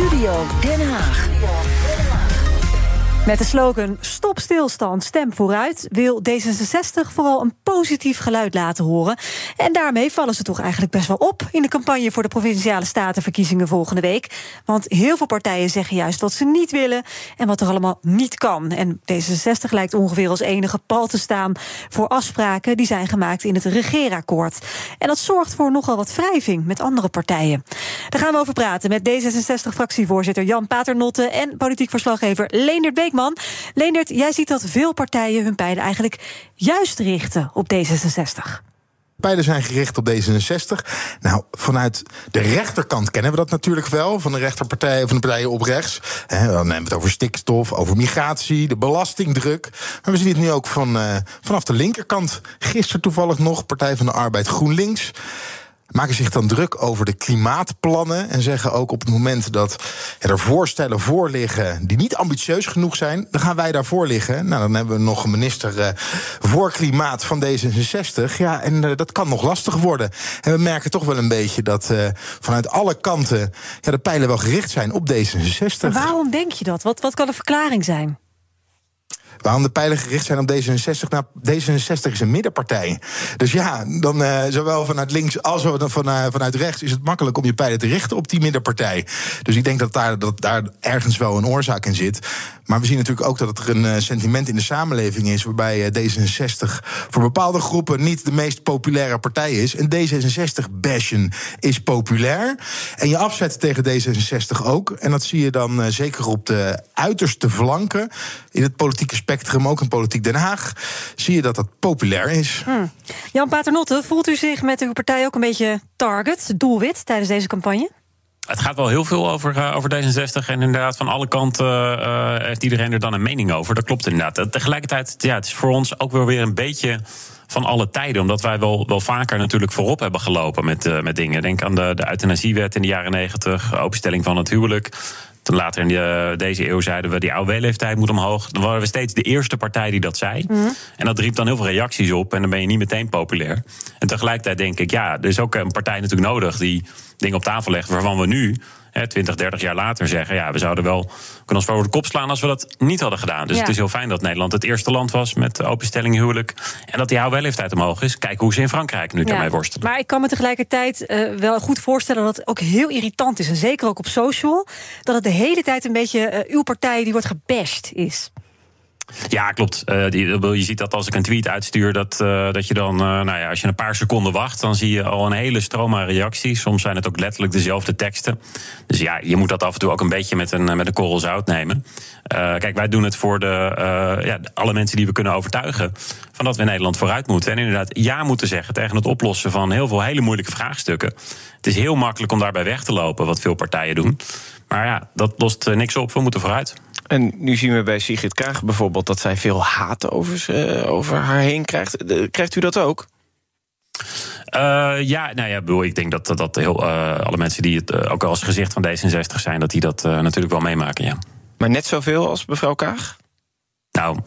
Studio Den Haag. Met de slogan Stop stilstand, stem vooruit wil D66 vooral een positief geluid laten horen. En daarmee vallen ze toch eigenlijk best wel op in de campagne voor de provinciale statenverkiezingen volgende week. Want heel veel partijen zeggen juist wat ze niet willen en wat er allemaal niet kan. En D66 lijkt ongeveer als enige pal te staan voor afspraken die zijn gemaakt in het regeerakkoord. En dat zorgt voor nogal wat wrijving met andere partijen. Daar gaan we over praten met D66-fractievoorzitter Jan Paternotte en politiek verslaggever Leendert Leendert, jij ziet dat veel partijen hun pijlen eigenlijk juist richten op D66. Pijlen zijn gericht op D66. Nou, vanuit de rechterkant kennen we dat natuurlijk wel. Van de rechterpartijen, van de partijen op rechts. dan hebben we het over stikstof, over migratie, de belastingdruk. Maar we zien het nu ook van, uh, vanaf de linkerkant. Gisteren toevallig nog, Partij van de Arbeid GroenLinks maken zich dan druk over de klimaatplannen. En zeggen ook op het moment dat er voorstellen voor liggen die niet ambitieus genoeg zijn, dan gaan wij daarvoor liggen. Nou, dan hebben we nog een minister uh, voor klimaat van D66. Ja, en uh, dat kan nog lastig worden. En we merken toch wel een beetje dat uh, vanuit alle kanten ja, de pijlen wel gericht zijn op D66. Maar waarom denk je dat? Wat, wat kan de verklaring zijn? Waarom de pijlen gericht zijn op D66? Nou, D66 is een middenpartij. Dus ja, dan uh, zowel vanuit links als uh, vanuit rechts is het makkelijk om je pijlen te richten op die middenpartij. Dus ik denk dat daar, dat daar ergens wel een oorzaak in zit. Maar we zien natuurlijk ook dat er een uh, sentiment in de samenleving is waarbij D66 voor bepaalde groepen niet de meest populaire partij is. En D66-bashen is populair. En je afzetten tegen D66 ook. En dat zie je dan zeker op de uiterste flanken in het politieke spectrum, ook in politiek Den Haag, zie je dat dat populair is. Hmm. Jan Paternotte, voelt u zich met uw partij ook een beetje target, doelwit tijdens deze campagne? Het gaat wel heel veel over, uh, over D66. En inderdaad, van alle kanten uh, heeft iedereen er dan een mening over. Dat klopt inderdaad. Tegelijkertijd, ja, het is voor ons ook wel weer een beetje van alle tijden. Omdat wij wel, wel vaker natuurlijk voorop hebben gelopen met, met dingen. Denk aan de, de euthanasiewet in de jaren negentig, openstelling van het huwelijk. Later in de, deze eeuw zeiden we die AOW-leeftijd moet omhoog. Dan waren we steeds de eerste partij die dat zei. Mm. En dat riep dan heel veel reacties op. En dan ben je niet meteen populair. En tegelijkertijd denk ik, ja, er is ook een partij natuurlijk nodig die dingen op tafel legt waarvan we nu 20, 30 jaar later zeggen... ja, we zouden wel kunnen ons voor de kop slaan als we dat niet hadden gedaan. Dus ja. het is heel fijn dat Nederland het eerste land was met openstelling huwelijk... en dat die AOW-leeftijd omhoog is. Kijk hoe ze in Frankrijk nu ja. daarmee worstelen. Maar ik kan me tegelijkertijd uh, wel goed voorstellen dat het ook heel irritant is... en zeker ook op social, dat het de hele tijd een beetje uh, uw partij die wordt gebashed is. Ja, klopt. Uh, die, je ziet dat als ik een tweet uitstuur, dat, uh, dat je dan, nou ja, als je een paar seconden wacht, dan zie je al een hele stroom aan reacties. Soms zijn het ook letterlijk dezelfde teksten. Dus ja, je moet dat af en toe ook een beetje met een, met een korrel zout nemen. kijk, wij doen het voor de, ja, alle mensen die we kunnen overtuigen van dat we in Nederland vooruit moeten. En inderdaad ja moeten zeggen tegen het oplossen van heel veel hele moeilijke vraagstukken. Het is heel makkelijk om daarbij weg te lopen, wat veel partijen doen. Maar ja, dat lost niks op. We moeten vooruit. En nu zien we bij Sigrid Kaag bijvoorbeeld dat zij veel haat over, uh, over haar heen krijgt. Krijgt u dat ook? Uh, ja, nou ja, bedoel, ik denk dat, dat heel, uh, alle mensen die het ook als gezicht van D66 zijn, dat die dat natuurlijk wel meemaken, ja. Maar net zoveel als mevrouw Kaag? Nou,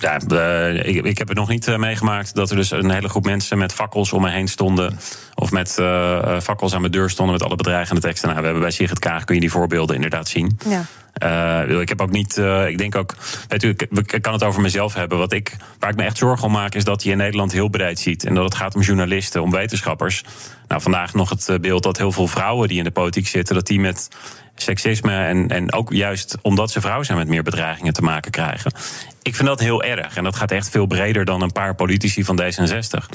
ja, ik, ik, heb het nog niet meegemaakt dat er dus een hele groep mensen met fakkels om me heen stonden. Of met uh, fakkels aan mijn deur stonden met alle bedreigende teksten. Nou, we hebben bij Sigrid Kaag kun je die voorbeelden inderdaad zien. Ja. Uh, ik heb ook niet, uh, ik denk ook, weet u, ik, kan het over mezelf hebben. Wat ik, waar ik me echt zorgen om maak, is dat je in Nederland heel breed ziet. En dat het gaat om journalisten, om wetenschappers. Nou, vandaag nog het beeld dat heel veel vrouwen die in de politiek zitten, dat die met seksisme en, en ook juist omdat ze vrouw zijn met meer bedreigingen te maken krijgen. Ik vind dat heel erg. En dat gaat echt veel breder dan een paar politici van D66.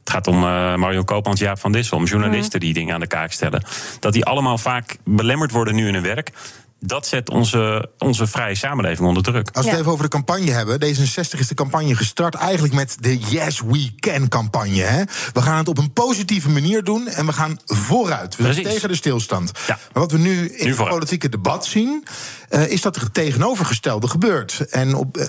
Het gaat om uh, Mario Koopmans, Jaap van Dissel, om journalisten die dingen aan de kaak stellen. Dat die allemaal vaak belemmerd worden nu in hun werk dat zet onze, onze vrije samenleving onder druk. Als we het even over de campagne hebben. D66 is de campagne gestart eigenlijk met de Yes We Can campagne. Hè? We gaan het op een positieve manier doen en we gaan vooruit. We zijn tegen de stilstand. Ja. Maar wat we nu in nu het politieke debat zien... uh, is dat het tegenovergestelde gebeurt. En op, uh,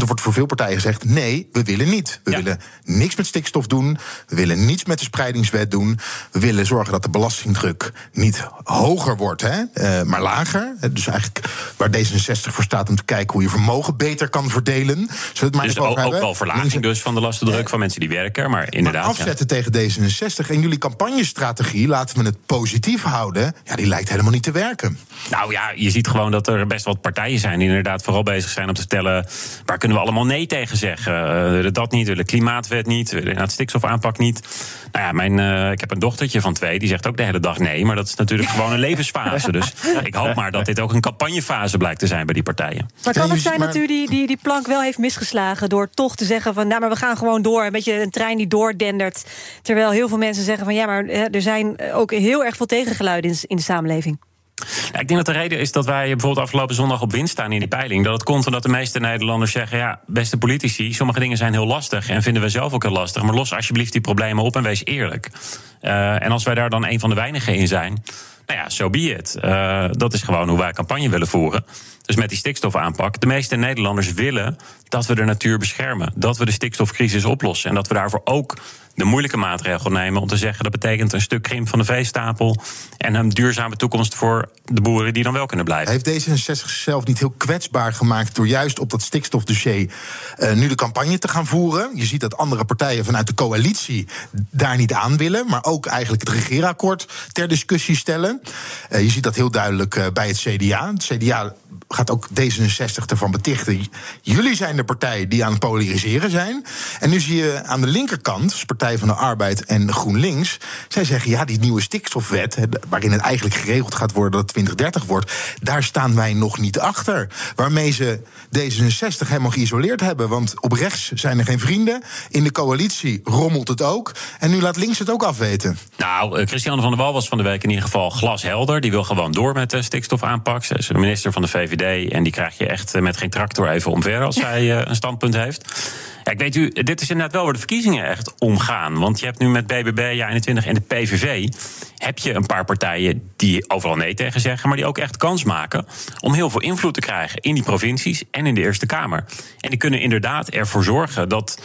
er wordt voor veel partijen gezegd: nee, we willen niet. We ja. willen niks met stikstof doen. We willen niets met de spreidingswet doen. We willen zorgen dat de belastingdruk niet hoger wordt, hè, uh, maar lager. Dus eigenlijk waar D66 voor staat om te kijken hoe je vermogen beter kan verdelen. Maar dus ook, ook wel verlaging dus van de lastendruk van mensen die werken. Maar inderdaad. Maar afzetten ja. tegen D66 en jullie campagnestrategie, laten we het positief houden. Ja, die lijkt helemaal niet te werken. Nou ja, je ziet gewoon dat er best wat partijen zijn die inderdaad vooral bezig zijn om te vertellen. waar kunnen we allemaal nee tegen zeggen? Uh, dat niet, willen klimaatwet niet, willen het stikstofaanpak niet. Nou ja, mijn, uh, ik heb een dochtertje van twee, die zegt ook de hele dag nee. Maar dat is natuurlijk gewoon een levensfase. Dus ik hoop maar dat dit ook een campagnefase blijkt te zijn bij die partijen. Maar kan het zijn dat u die, die, die plank wel heeft misgeslagen door toch te zeggen van nou, maar we gaan gewoon door. Een beetje een trein die doordendert. Terwijl heel veel mensen zeggen van ja, maar er zijn ook heel erg veel tegengeluiden in, in de samenleving. Ik denk dat de reden is dat wij bijvoorbeeld afgelopen zondag op winst staan in die peiling. Dat het komt omdat de meeste Nederlanders zeggen: ja, beste politici, sommige dingen zijn heel lastig en vinden we zelf ook heel lastig. Maar los alsjeblieft die problemen op en wees eerlijk. Uh, en als wij daar dan een van de weinigen in zijn, nou ja, so be it. Uh, dat is gewoon hoe wij campagne willen voeren. Dus met die stikstofaanpak. De meeste Nederlanders willen dat we de natuur beschermen. Dat we de stikstofcrisis oplossen. En dat we daarvoor ook de moeilijke maatregel nemen om te zeggen dat betekent een stuk krimp van de veestapel en een duurzame toekomst voor de boeren die dan wel kunnen blijven. Heeft D66 zichzelf niet heel kwetsbaar gemaakt door juist op dat stikstofdossier uh, nu de campagne te gaan voeren? Je ziet dat andere partijen vanuit de coalitie daar niet aan willen, maar ook eigenlijk het regeerakkoord ter discussie stellen. Uh, je ziet dat heel duidelijk uh, bij het CDA. Het CDA gaat ook D66 ervan betichten. Jullie zijn de partij die aan het polariseren zijn. En nu zie je aan de linkerkant, dus Partij van de Arbeid en GroenLinks, zij zeggen ja, die nieuwe stikstofwet, waarin het eigenlijk geregeld gaat worden dat het 2030 wordt, daar staan wij nog niet achter. Waarmee ze D66 helemaal geïsoleerd hebben. Want op rechts zijn er geen vrienden. In de coalitie rommelt het ook. En nu laat links het ook afweten. Nou, eh, Christiane van der Wal was van de week in ieder geval glashelder. Die wil gewoon door met de stikstofaanpak. Ze is minister van de VVD. En die krijg je echt eh, met geen tractor even omver als zij eh, een standpunt heeft. Ja, ik weet u, dit is inderdaad wel waar de verkiezingen echt omgaan. Want je hebt nu met BBB, Ja21 en de PVV... heb je een paar partijen die overal nee tegen zeggen... maar die ook echt kans maken om heel veel invloed te krijgen... in die provincies en in de Eerste Kamer. En die kunnen inderdaad ervoor zorgen dat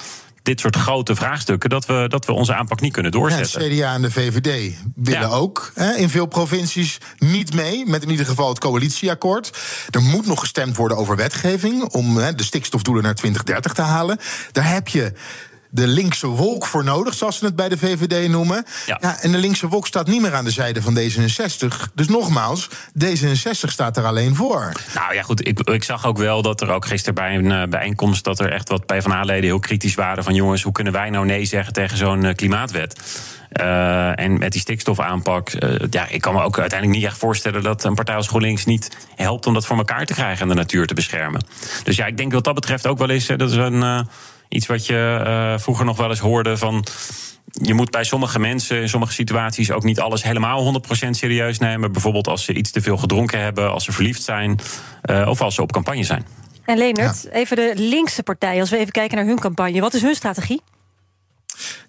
dit soort grote vraagstukken, dat we, dat we onze aanpak niet kunnen doorzetten. Ja, CDA en de VVD willen ja. ook hè, in veel provincies niet mee, met in ieder geval het coalitieakkoord. Er moet nog gestemd worden over wetgeving om hè, de stikstofdoelen naar 2030 te halen. Daar heb je de linkse wolk voor nodig, zoals ze het bij de VVD noemen. Ja. ja. en de linkse wolk staat niet meer aan de zijde van D66. Dus nogmaals, D66 staat er alleen voor. Nou ja, goed, ik, ik zag ook wel dat er ook gisteren bij een uh, bijeenkomst... dat er echt wat PvdA-leden heel kritisch waren van... jongens, hoe kunnen wij nou nee zeggen tegen zo'n uh, klimaatwet? Uh, en met die stikstofaanpak, uh, ja, ik kan me ook uiteindelijk niet echt voorstellen dat een partij als GroenLinks niet helpt om dat voor elkaar te krijgen en de natuur te beschermen. Dus ja, ik denk wat dat betreft ook wel eens, dat is een. Iets wat je uh, vroeger nog wel eens hoorde van. Je moet bij sommige mensen in sommige situaties ook niet alles helemaal 100% serieus nemen. Bijvoorbeeld als ze iets te veel gedronken hebben, als ze verliefd zijn uh, of als ze op campagne zijn. En Leonard, even de linkse partij, als we even kijken naar hun campagne. Wat is hun strategie?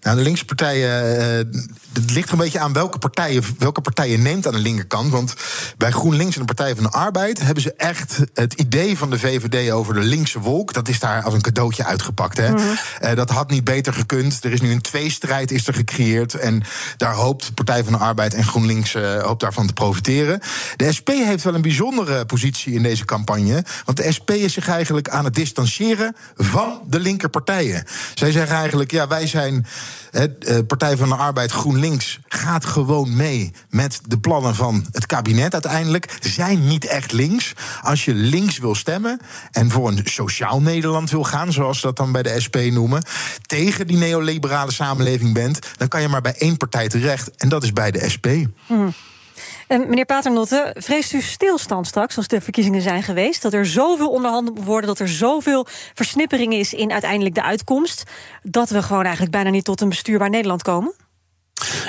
Nou, de linkse partijen. Uh, het ligt er een beetje aan welke partijen, welke partijen neemt aan de linkerkant. Want bij GroenLinks en de Partij van de Arbeid hebben ze echt het idee van de VVD over de linkse wolk. Dat is daar als een cadeautje uitgepakt. Hè? Mm -hmm. uh, dat had niet beter gekund. Er is nu een tweestrijd is er gecreëerd. En daar hoopt de Partij van de Arbeid en GroenLinks uh, hoopt daarvan te profiteren. De SP heeft wel een bijzondere positie in deze campagne. Want de SP is zich eigenlijk aan het distancieren van de linkerpartijen. Zij zeggen eigenlijk, ja, wij zijn het Partij van de Arbeid GroenLinks gaat gewoon mee met de plannen van het kabinet uiteindelijk. Zijn niet echt links. Als je links wil stemmen en voor een sociaal Nederland wil gaan, zoals ze dat dan bij de SP noemen, tegen die neoliberale samenleving bent, dan kan je maar bij één partij terecht. En dat is bij de SP. Mm. En meneer Paternotte, vreest u stilstand straks, als de verkiezingen zijn geweest? Dat er zoveel onderhandeld moet worden, dat er zoveel versnippering is in uiteindelijk de uitkomst, dat we gewoon eigenlijk bijna niet tot een bestuurbaar Nederland komen?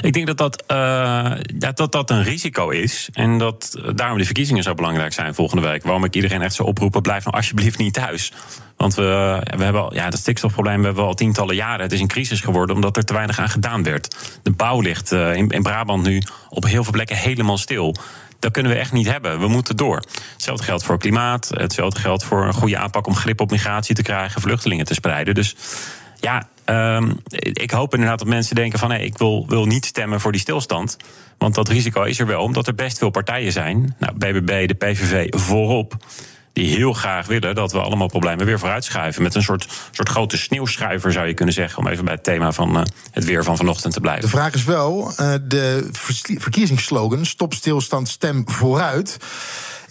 Ik denk dat dat, ja, dat dat een risico is. En dat daarom de verkiezingen zo belangrijk zijn volgende week. Waarom ik iedereen echt zou oproepen: blijf nou alsjeblieft niet thuis. Want we, we hebben al, ja, dat stikstofprobleem hebben we al tientallen jaren. Het is een crisis geworden omdat er te weinig aan gedaan werd. De bouw ligt uh, in, in Brabant nu op heel veel plekken helemaal stil. dat kunnen we echt niet hebben. We moeten door. Hetzelfde geldt voor klimaat. Hetzelfde geldt voor een goede aanpak om grip op migratie te krijgen, vluchtelingen te spreiden. Dus ja, um, ik hoop inderdaad dat mensen denken van hé, ik wil, wil niet stemmen voor die stilstand. Want dat risico is er wel, omdat er best veel partijen zijn. Nou, BBB, de PVV voorop die heel graag willen dat we allemaal problemen weer vooruitschuiven. Met een soort, soort grote sneeuwschuiver, zou je kunnen zeggen. Om even bij het thema van uh, het weer van vanochtend te blijven. De vraag is wel: uh, de verkiezingsslogan stop stilstand, stem vooruit.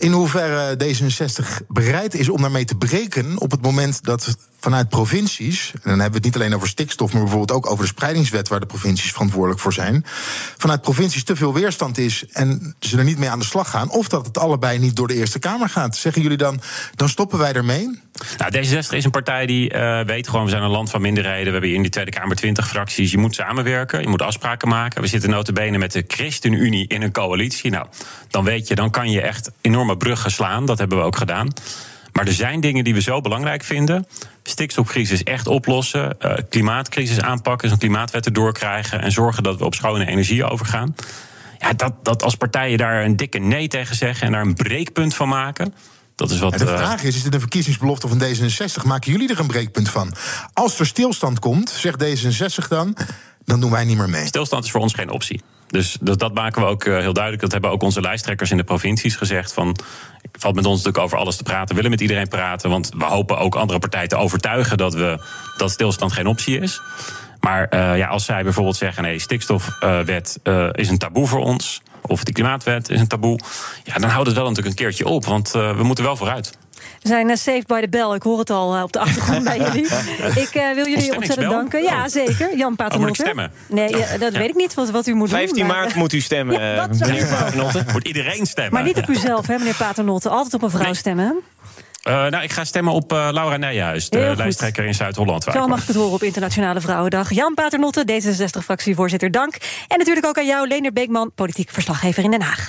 In hoeverre D66 bereid is om daarmee te breken op het moment dat vanuit provincies, en dan hebben we het niet alleen over stikstof, maar bijvoorbeeld ook over de spreidingswet waar de provincies verantwoordelijk voor zijn, vanuit provincies te veel weerstand is en ze er niet mee aan de slag gaan, of dat het allebei niet door de Eerste Kamer gaat. Zeggen jullie dan, dan stoppen wij ermee? Nou, D66 is een partij die uh, weet gewoon, we zijn een land van minderheden. We hebben hier in die Tweede Kamer 20 fracties. Je moet samenwerken, je moet afspraken maken. We zitten notabene met de ChristenUnie in een coalitie. Nou, dan weet je, dan kan je echt enorme bruggen slaan. Dat hebben we ook gedaan. Maar er zijn dingen die we zo belangrijk vinden. Stikstofcrisis echt oplossen. Uh, klimaatcrisis aanpakken. Dus een klimaatwet erdoor krijgen. En zorgen dat we op schone energie overgaan. Ja, dat, dat als partijen daar een dikke nee tegen zeggen. En daar een breekpunt van maken. Dat is wat, de vraag is: is dit een verkiezingsbelofte van D66? Maken jullie er een breekpunt van? Als er stilstand komt, zegt D66 dan. dan doen wij niet meer mee. Stilstand is voor ons geen optie. Dus dat, dat, maken we ook uh, heel duidelijk. Dat hebben ook onze lijsttrekkers in de provincies gezegd. Van, het valt met ons natuurlijk over alles te praten. We willen met iedereen praten. Want we hopen ook andere partijen te overtuigen dat, we, dat stilstand geen optie is. Maar uh, ja, als zij bijvoorbeeld zeggen: nee, stikstofwet uh, is een taboe voor ons. Of die klimaatwet is een taboe. Ja, dan houdt het wel natuurlijk een keertje op. Want we moeten wel vooruit. We zijn uh, saved by the bell. Ik hoor het al uh, op de achtergrond bij jullie. Ik uh, wil jullie ontzettend danken. Ja, zeker. Jan Paternotte. Oh, stemmen? Nee, ja, dat ja. weet ik niet wat, wat u moet 15 doen. 15 maart moet u stemmen, ja, meneer Paternotte. Moet iedereen stemmen. Maar niet op uzelf, hè, meneer Paternotte. Altijd op een vrouw nee. stemmen. Uh, nou, ik ga stemmen op uh, Laura Nijhuis, de lijsttrekker in Zuid-Holland. Zo mag ik het horen op Internationale Vrouwendag. Jan Paternotte, D66-fractievoorzitter, dank. En natuurlijk ook aan jou, Lener Beekman, politiek verslaggever in Den Haag.